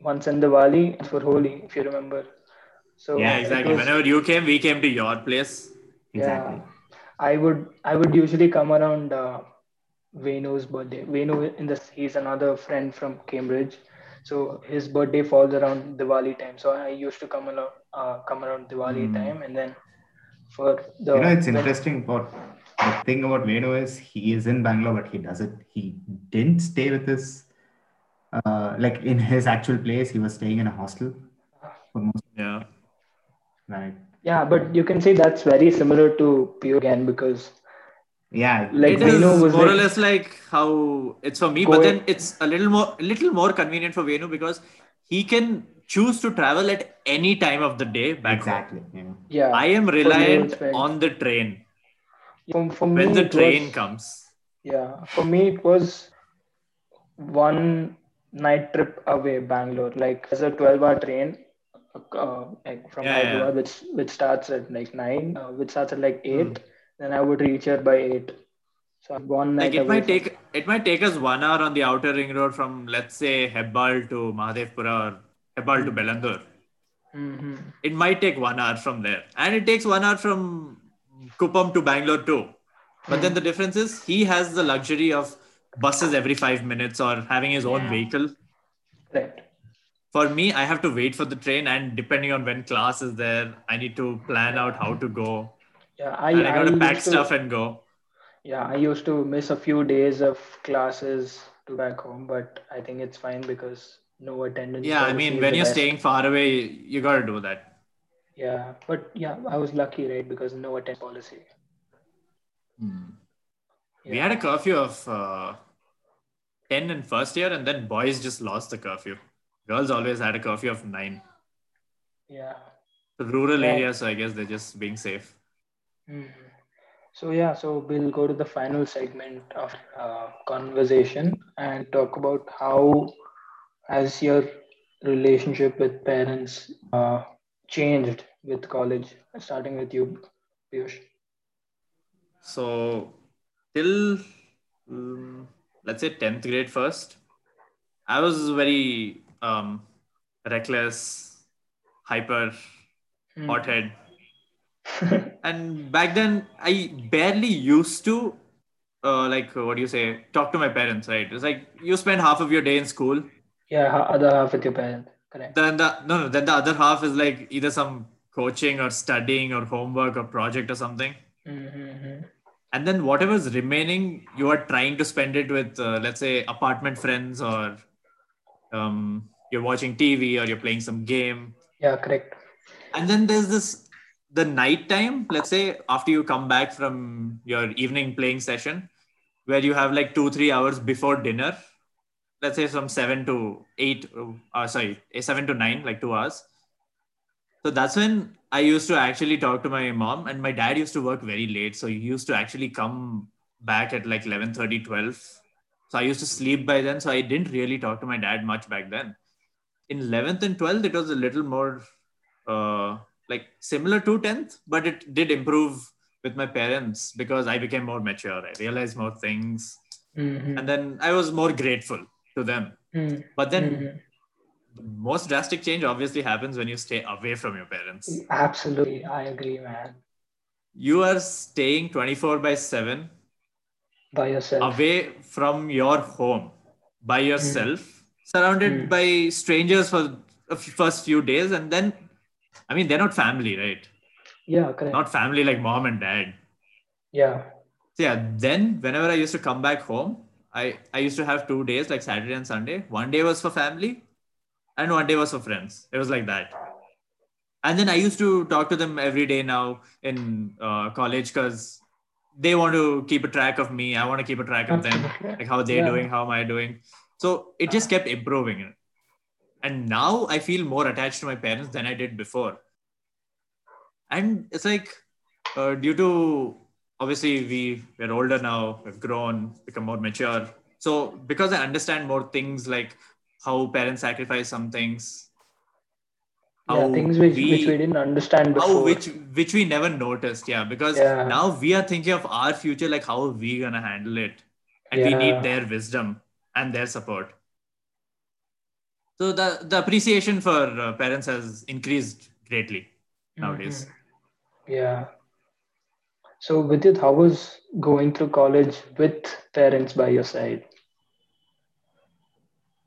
A: once in Diwali for Holi, if you remember. So
C: Yeah, exactly.
A: was-
C: Whenever you came, we came to your place.
B: Exactly.
A: Yeah, I would I would usually come around uh, Venu's birthday. Venu in this he's another friend from Cambridge, so his birthday falls around Diwali time. So I used to come along uh, come around Diwali
B: Hmm.
A: time, and then for the
B: You know, it's interesting about the thing about Venu is he is in Bangalore, but he doesn't. He didn't stay with his, uh, like in his actual place. He was staying in a hostel for most.
C: Yeah.
B: Right.
A: yeah, but you can say that's very similar to Pio again because
B: Yeah.
A: Like
C: it is
A: Venu was
C: more or less like how it's for me, but then it's a little more, a little more convenient for Venu because he can choose to travel at any time of the day back home.
B: exactly. Yeah.
A: yeah,
C: I am
A: for me
C: reliant on the train
A: for, for me
C: when the train
A: was-
C: comes.
A: Yeah, for me it was one night trip away Bangalore. Like there's a 12-hour train uh, like from
C: Yeah, yeah.
A: Hyderabad, which which starts at like nine, uh, which starts at like eight.
C: Hmm.
A: Then I would reach here by eight. So one night
C: Like it might take it might take us one hour on the outer ring road from let's say Hebbal to Mahadevpura or Hebbal to Belandur.
A: Mhm.
C: It might take one hour from there, and it takes one hour from Kuppam to Bangalore too. But then the difference is he has the luxury of buses every five minutes or having his own
B: Yeah.
C: vehicle.
A: Right.
C: For me, I have to wait for the train, and depending on when class is there, I need to plan out how to go.
A: Yeah, I,
C: And I got to
A: used
C: pack
A: to-
C: stuff and go.
A: Yeah, I used to miss a few days of classes to back home, but I think it's fine because no attendance.
C: Yeah, I mean, when you're
A: best.
C: staying far away, you got to do that.
A: Yeah, but yeah, I was lucky, right? Because no attendance policy.
C: We had a curfew of uh, 10 in first year, and then boys just lost the curfew. Girls always had a curfew of 9.
A: Yeah.
C: The rural
A: Yeah.
C: areas, so I guess they're just being safe.
A: So yeah, so we'll go to the final segment of uh, conversation and talk about how has your relationship with parents uh, changed with college, starting with you, Piyush.
C: So, till um, let's say 10th grade first, I was very um, reckless, hyper,
A: Hmm.
C: hothead. and back then, I barely used to, uh, like, what do you say, talk to my parents, right? It's like you spend half of your day in school.
A: Yeah, other half with your parents, correct?
C: Then the no, no, then the other half is like either some coaching or studying or homework or project or something.
A: Mm-hmm.
C: and then whatever's remaining you are trying to spend it with uh, let's say apartment friends or um, you're watching tv or you're playing some game
A: Yeah, correct.
C: and then there's this the night time let's say after you come back from your evening playing session where you have like two three hours before dinner let's say from 7 to 8 uh, sorry 7 to 9 like two hours. So that's when i used to actually talk to my mom and my dad used to work very late so he used to actually come back at like 11 30 12 so i used to sleep by then so i didn't really talk to my dad much back then. In 11th and 12th it was a little more uh, like similar to 10th but it did improve with my parents because i became more mature i realized more things
A: Mm-hmm.
C: and then i was more grateful to them
A: Mm-hmm.
C: but then
A: Mhm.
C: the most drastic change obviously happens when you stay away from your parents
A: Absolutely, I agree, man.
C: you are staying 24 by 7
A: By yourself.
C: away from your home by yourself surrounded
A: Mm.
C: by strangers for the first few days and then i mean they're not family right?
A: Yeah, correct.
C: not family like mom and dad.
A: Yeah.
C: so yeah then whenever i used to come back home i i used to have two days like saturday and sunday. One day was for family and one day was for friends. It was like that. And then i used to talk to them every day now in uh, college because they want to keep a track of me. I want to keep a track of them like how they're
A: Yeah.
C: doing how am i doing? So it just kept improving and now i feel more attached to my parents than i did before. And it's like uh, due to obviously we we're older now we've grown become more mature. So because i understand more things like how parents sacrifice some things
A: yeah, things which
C: we,
A: which we didn't understand before.
C: how which which we never noticed yeah because
A: Yeah.
C: now we are thinking of our future like how are we gonna handle it. And we need their wisdom and their support so the the appreciation for uh, parents has increased greatly nowadays.
A: Mhm. Yeah. So, Vidit, how was going through college with parents by your side?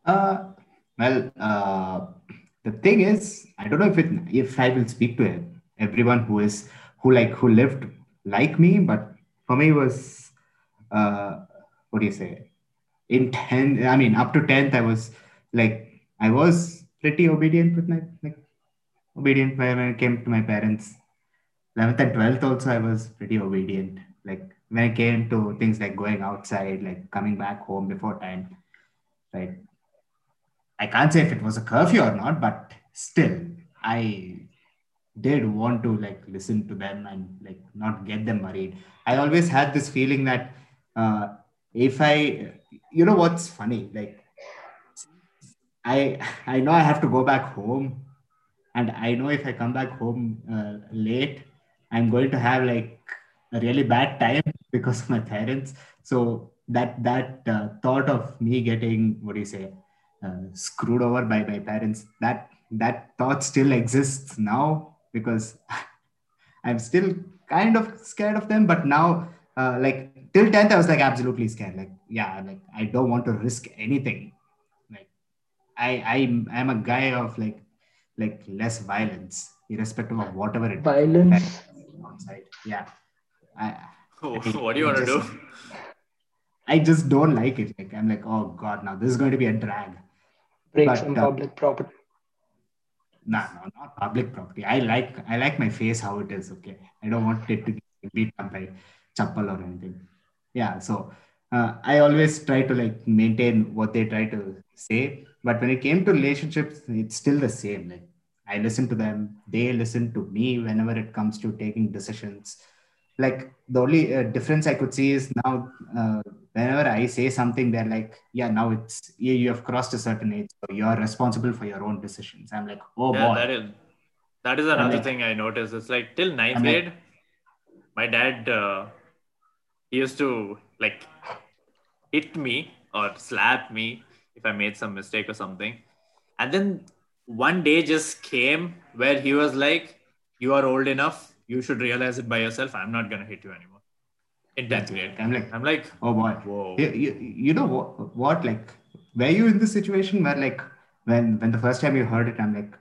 B: Uh, well, uh, the thing is, I don't know if it if I will speak to everyone who is who like who lived like me, but for me it was uh, what do you say? In ten, I mean, up to tenth, I was like I was pretty obedient with my like obedient when it came to my parents. 11th and 12th also I was pretty obedient. Like when it came to things like going outside, like coming back home before time, right? I can't say if it was a curfew or not, but still, I did want to like listen to them and like not get them worried. I always had this feeling that uh, if I, you know, what's funny, like I I know I have to go back home, and I know if I come back home uh, late, I'm going to have like a really bad time because of my parents. So that that uh, thought of me getting what do you say uh, screwed over by my parents that that thought still exists now because I'm still kind of scared of them. But now, uh, like till tenth, I was like absolutely scared. Like yeah, like I don't want to risk anything. Like I I'm I'm a guy of like like less violence, irrespective of whatever it
A: Violence.
B: outside. Yeah. I,
C: Oh,
B: I-
C: what do you
B: I
C: want to do?
B: I just don't like it. Like I'm like, oh god, now this is going to be a drag.
A: Break
B: But,
A: some
B: uh,
A: public property.
B: No, no, not public property. I like I like my face how it is. Okay, I don't want it to be beat up by chappal or anything. Yeah, so uh, I always try to like maintain what they try to say. But when it came to relationships, it's still the same. Like I listen to them, they listen to me whenever it comes to taking decisions. Like the only uh, difference I could see is now uh, whenever I say something, they're like, "Yeah, now it's you, you have crossed a certain age, so you're responsible for your own decisions." I'm like, "Oh
C: yeah,
B: boy."
C: that is that is another
B: like-
C: thing I noticed. It's like till ninth
B: I'm like-
C: grade, my dad uh, he used to like hit me or slap me if I made some mistake or something, and then one day just came where he was like, "You are old enough. You should realize it by yourself. I'm not gonna hit you anymore." In tenth grade,
B: I'm like,
C: I'm like,
B: oh boy.
C: whoa.
B: You, you, you know what, what? Like, were you in this situation where, like, when when the first time you heard it, I'm like,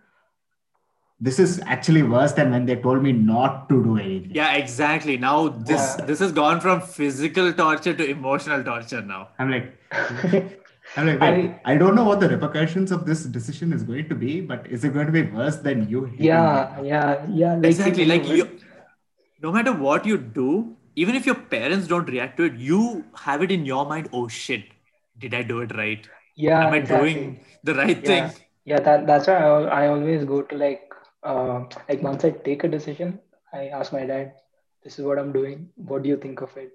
B: this is actually worse than when they told me not to do anything.
C: Yeah, exactly. Now this
A: Yeah.
C: this has gone from physical torture to emotional torture now.
B: I'm like, I'm like, wait, I, don't know what the repercussions of this decision is going to be, but is it going to be worse than you?
A: Yeah, yeah, yeah. Like
C: exactly. Like
A: you-
C: you, no matter what you do, even if your parents don't react to it, you have it in your mind. Oh shit! Did I do it right?
A: Yeah,
C: Am I
A: exactly.
C: doing the right
A: Yeah.
C: thing?
A: Yeah, that that's why I, I always go to like uh, like once I take a decision, I ask my dad, "This is what I'm doing. What do you think of it?"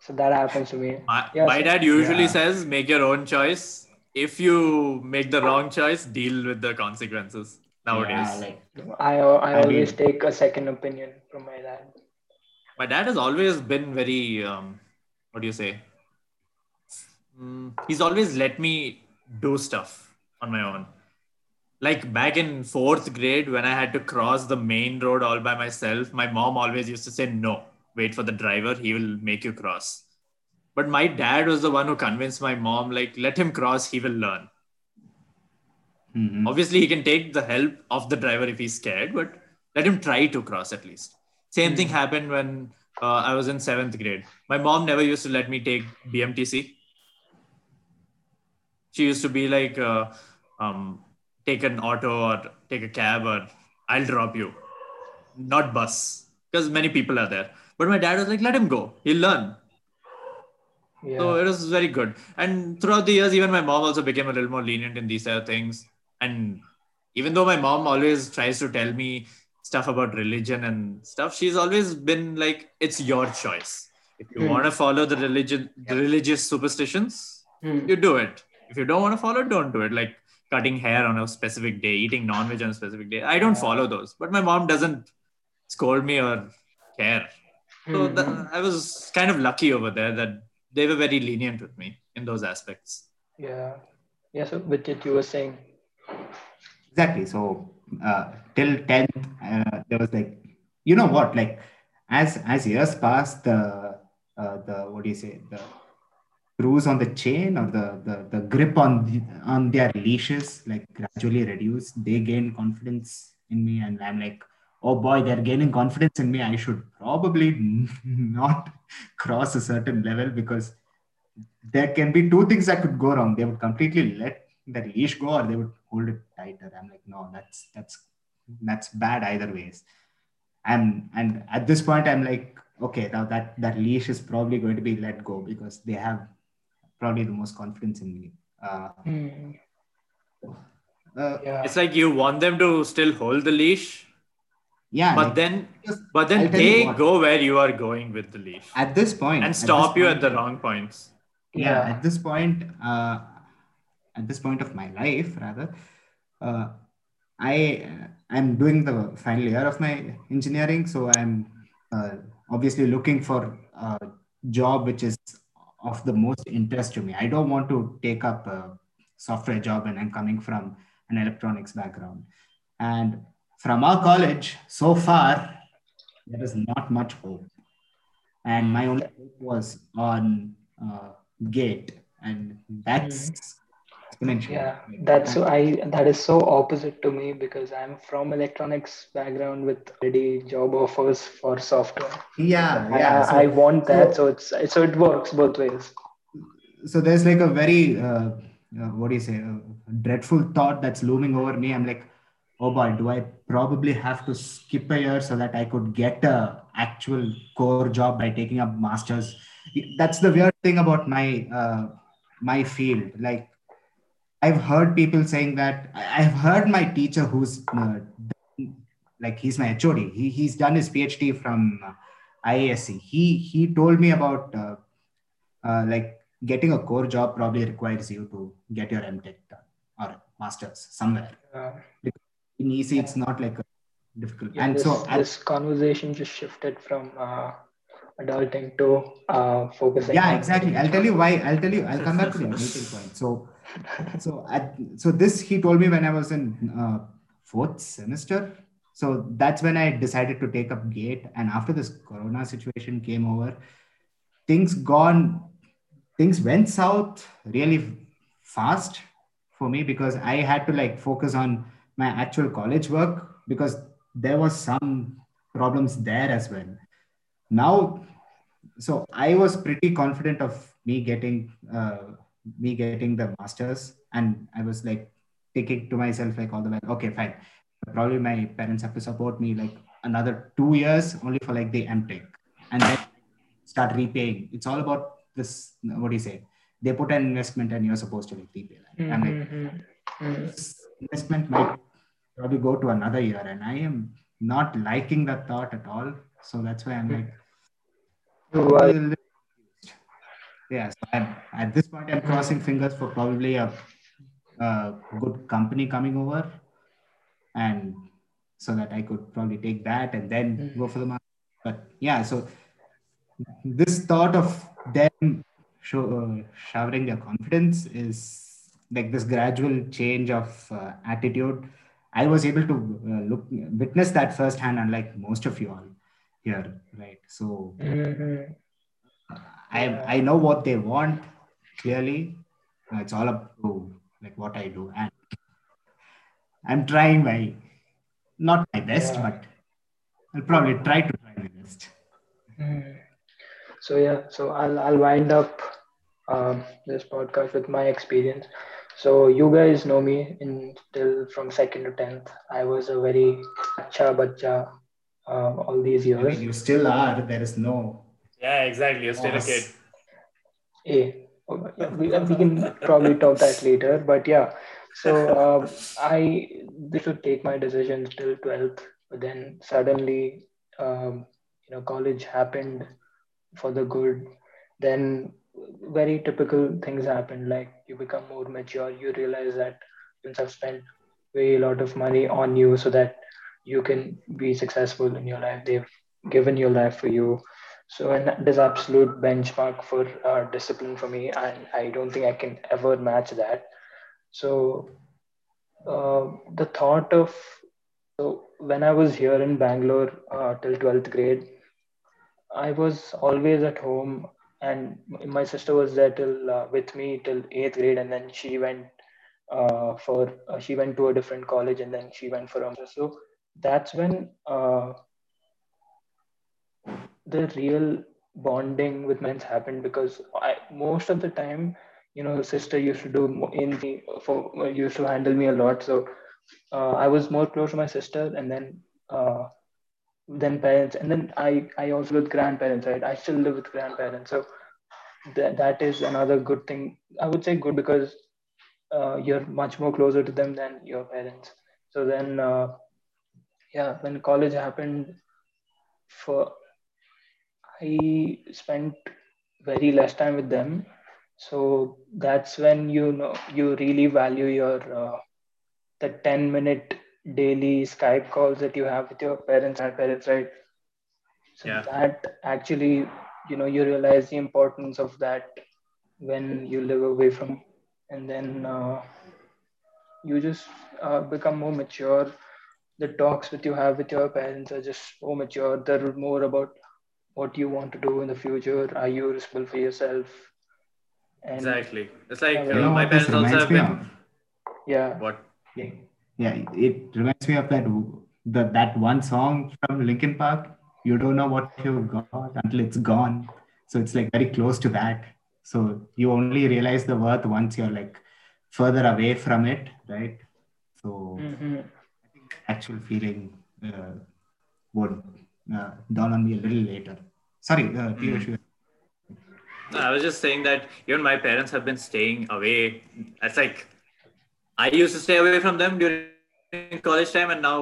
A: So that happens to me.
C: My,
A: Yeah,
C: my dad usually
B: Yeah.
C: says, "Make your own choice. If you make the wrong choice, deal with the consequences." Nowadays,
B: Yeah, like,
A: I I
B: I
A: always
B: mean-
A: take a second opinion from my dad.
C: my dad has always been very um, what do you say Mm, he's always let me do stuff on my own like back in fourth grade when i had to cross the main road all by myself my mom always used to say no wait for the driver he will make you cross but my dad was the one who convinced my mom like let him cross he will learn
B: mhm.
C: Obviously, he can take the help of the driver if he's scared, but let him try to cross at least. Same thing happened when uh, I was in seventh grade. My mom never used to let me take BMTC. She used to be like, uh, um, take an auto or take a cab or I'll drop you, not bus, because many people are there. But my dad was like, let him go, he'll learn.
A: Yeah.
C: So it was very good. And throughout the years, even my mom also became a little more lenient in these type of things. And even though my mom always tries to tell me stuff about religion and stuff, she's always been like, it's your choice. If you
A: Hmm.
C: want to follow the religion, the religious superstitions,
A: Hmm.
C: you do it. If you don't want to follow, don't do it. Like cutting hair on a specific day, eating non-veg on a specific day. I don't
A: Yeah.
C: follow those. But my mom doesn't scold me or care. So
A: Hmm.
C: the, I was kind of lucky over there that they were very lenient with me in those aspects.
A: Yeah. Yeah. So Vidit, you were saying.
B: Exactly. So uh, till 10th, uh, there was like, you know what, like as as years passed, the uh, the what do you say, the screws on the chain or the the, the grip on the, on their leashes like gradually reduced. They gain confidence in me, and I'm like, oh boy, they're gaining confidence in me. I should probably not cross a certain level because there can be two things that could go wrong. They would completely let the leash go or they would hold it tighter. I'm like, no, that's that's that's bad either ways. And and at this point, I'm like, okay, now that that leash is probably going to be let go because they have probably the most confidence in me. Uh,
A: Mm.
B: uh,
A: Yeah.
C: It's like you want them to still hold the leash,
B: yeah,
C: but
B: like,
C: then
B: because
C: but then
B: I'll
C: they go where you are going with the leaf
B: at this point
C: and
B: this
C: stop you
B: point-
C: at the wrong points.
B: yeah,
A: Yeah.
B: at this point uh, at this point of my life rather uh, i i'm doing the final year of my engineering so i'm uh, obviously looking for a job which is of the most interest to me i don't want to take up a software job and i'm coming from an electronics background and from our college so far there is not much hope and my only hope was on uh, GATE and that's exponential
A: Yeah, that's so I that is so opposite to me because I'm from electronics background with already job offers for software.
B: yeah
A: I-
B: yeah
A: I,
B: so,
A: I want that,
B: so-
A: so it's so it works both ways.
B: so there's like a very uh, uh, what do you say a dreadful thought that's looming over me i'm like oh boy do i probably have to skip a year so that i could get a actual core job by taking up masters? That's the weird thing about my uh, my field. Like i've heard people saying that i've heard my teacher who's uh, done- like he's my hod he, he's done his phd from uh, IISc he he told me about uh, uh, like getting a core job probably requires you to get your MTech done or masters somewhere. In EC, it's not like a difficult.
A: yeah,
B: and
A: this,
B: so,
A: this conversation just shifted from uh, adulting to uh, focusing.
B: yeah, exactly. I'll tell you why. I'll tell you. I'll come back to the adulting point. So, so at so this he told me when I was in uh, fourth semester. So that's when I decided to take up GATE. And after this Corona situation came over, things gone, things went south really fast for me because I had to like focus on my actual college work because there was some problems there as well. Now, so I was pretty confident of me getting uh, me getting the masters, and I was like thinking to myself like all the way, okay, fine. Probably my parents have to support me like another two years only for like the MTech, and then start repaying. It's all about this. What do you say? They put an investment, and you're supposed to like repay that. I'm like,
A: Mhm, mhm.
B: this investment might probably go to another year, and I am not liking that thought at all. So that's why I'm like,
A: Well,
B: yeah. So I'm, at this point, I'm crossing fingers for probably a, a good company coming over, and so that I could probably take that and then go for the market. But yeah, so this thought of them show, uh, showering their confidence is like this gradual change of uh, attitude. I was able to uh, look witness that firsthand, unlike most of you all here, right? So
A: mhm.
B: I I know what they want clearly. Uh, It's all up to like what I do, and I'm trying my not my best,
A: Yeah.
B: but I'll probably try to try my best.
A: Mm. So yeah, so I'll I'll wind up um, this podcast with my experience. So you guys know me in till from second to tenth. I was a very acha bacha um, all these
B: I
A: years.
B: mean, you still are. There is no.
C: Yeah, exactly. You're still a kid.
A: Eh, we, we can probably talk that later, but yeah. So um, I this would take my decisions till twelfth, but then suddenly, um, you know, college happened for the good. Then very typical things happen, like you become more mature. You realize that parents have spent way a lot of money on you so that you can be successful in your life. They've given your life for you so, and that is absolute benchmark for uh, discipline for me, and I don't think I can ever match that. So, uh, the thought of So when I was here in Bangalore uh, till 12th grade, I was always at home, and my sister was there till uh, with me till eighth grade, and then she went uh, for uh, she went to a different college, and then she went for a so that's when uh, the real bonding with men happened because I most of the time, you know, sister used to do in the for used to handle me a lot, so uh, I was more close to my sister, and then uh, then parents, and then I I also with grandparents. Right, I still live with grandparents, so that that is another good thing. I would say good because uh, you're much more closer to them than your parents. So then, uh, yeah, when college happened, for I spent very less time with them. So that's when you know you really value your uh, the 10 minute daily Skype calls that you have with your parents and parents, right? So
C: Yeah.
A: that actually, you know, you realize the importance of that when you live away from, and then uh, you just uh, become more mature. The talks that you have with your parents are just more mature. They're more about what you want to do in the future. Are you responsible for yourself? And
C: Exactly. It's like uh,
B: You know
C: my parents also have been.
B: of?
A: yeah,
C: What?
B: Yeah, yeah, it reminds me of that the, that one song from Linkin Park. You don't know what you've got until it's gone. So it's like very close to that. So you only realize the worth once you're like further away from it, right? So
A: hmm
B: actual feeling uh, would uh, dawn on me a little later. Sorry, uh, Piyush, you-
C: No, I was just saying that even my parents have been staying away. It's like I used to stay away from them during college time, and now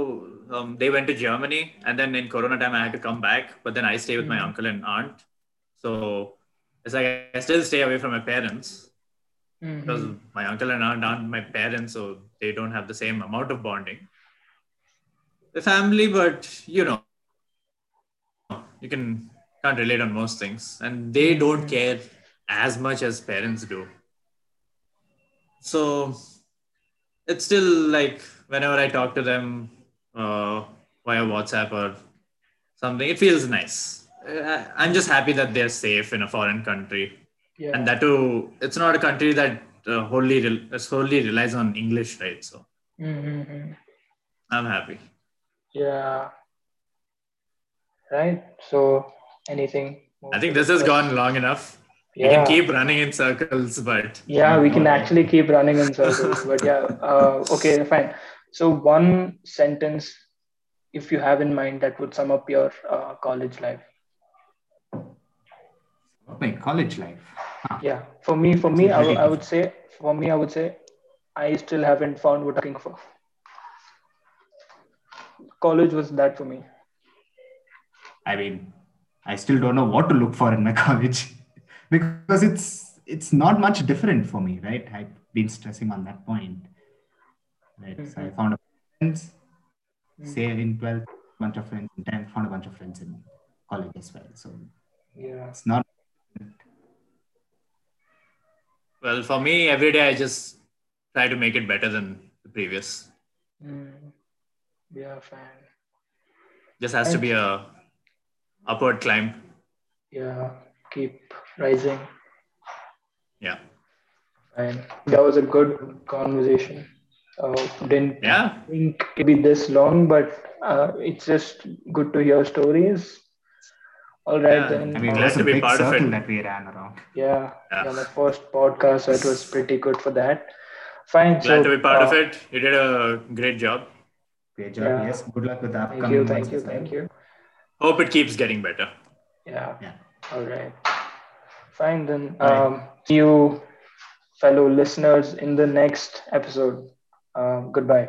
C: um, they went to Germany. And then in Corona time, I had to come back. But then I stay with my
A: Mhm.
C: uncle and aunt. So it's like I still stay away from my parents because
A: hmm
C: my uncle and aunt aren't my parents, so they don't have the same amount of bonding. The family, but you know, you can can't relate on most things, and they don't care as much as parents do. So it's still like whenever I talk to them uh, via WhatsApp or something, it feels nice. Uh, I'm just happy that they're safe in a foreign country.
A: Yeah,
C: and that too it's not a country that uh, wholly rel- solely relies on english right? So
A: hmm
C: i'm happy.
A: Yeah, right. So anything?
C: i think this has gone long enough we
A: Yeah.
C: can keep running in circles but
A: Yeah, we can actually keep running in circles, but yeah, uh, okay, fine. So, one sentence, if you have in mind, that would sum up your uh, college life.
B: my college life. Huh.
A: Yeah, for me, for me, I, w- I would say, for me, I would say, I still haven't found what I'm looking for. College was that for me.
B: I mean, I still don't know what to look for in my college because it's it's not much different for me, right? I've been stressing on that point. Right. So I
A: Mhm.
B: found a bunch of friends,
A: Mm.
B: say in 12th, bunch of friends, in 10th, found a bunch of friends in college as well. So
A: Yeah.
B: it's not
C: well for me every day i just try to make it better than the previous
A: Mm. Yeah, fine.
C: just has to be a upward climb
A: Yeah, keep rising.
C: yeah
A: And That was a good conversation. Uh, didn't
C: yeah
A: think it'd be this long, but uh, it's just good to hear stories. All right,
C: Yeah,
A: then.
B: I mean, it
C: Glad to
B: a
C: be
B: big
C: part of
B: circle
C: it.
B: that we ran around.
A: yeah,
C: Yeah.
A: yeah, my first podcast, so it was pretty good for that. Fine.
C: glad
A: so,
C: to be part of
A: uh,
C: it you did a great job
B: Great job.
A: Yeah.
B: Yes. Good luck with the
A: Thank
B: upcoming
A: you, thank you, thank you.
C: hope it keeps getting better
A: Yeah.
B: Yeah.
A: All right. Fine then. Um, see you, fellow listeners, in the next episode. Uh, goodbye.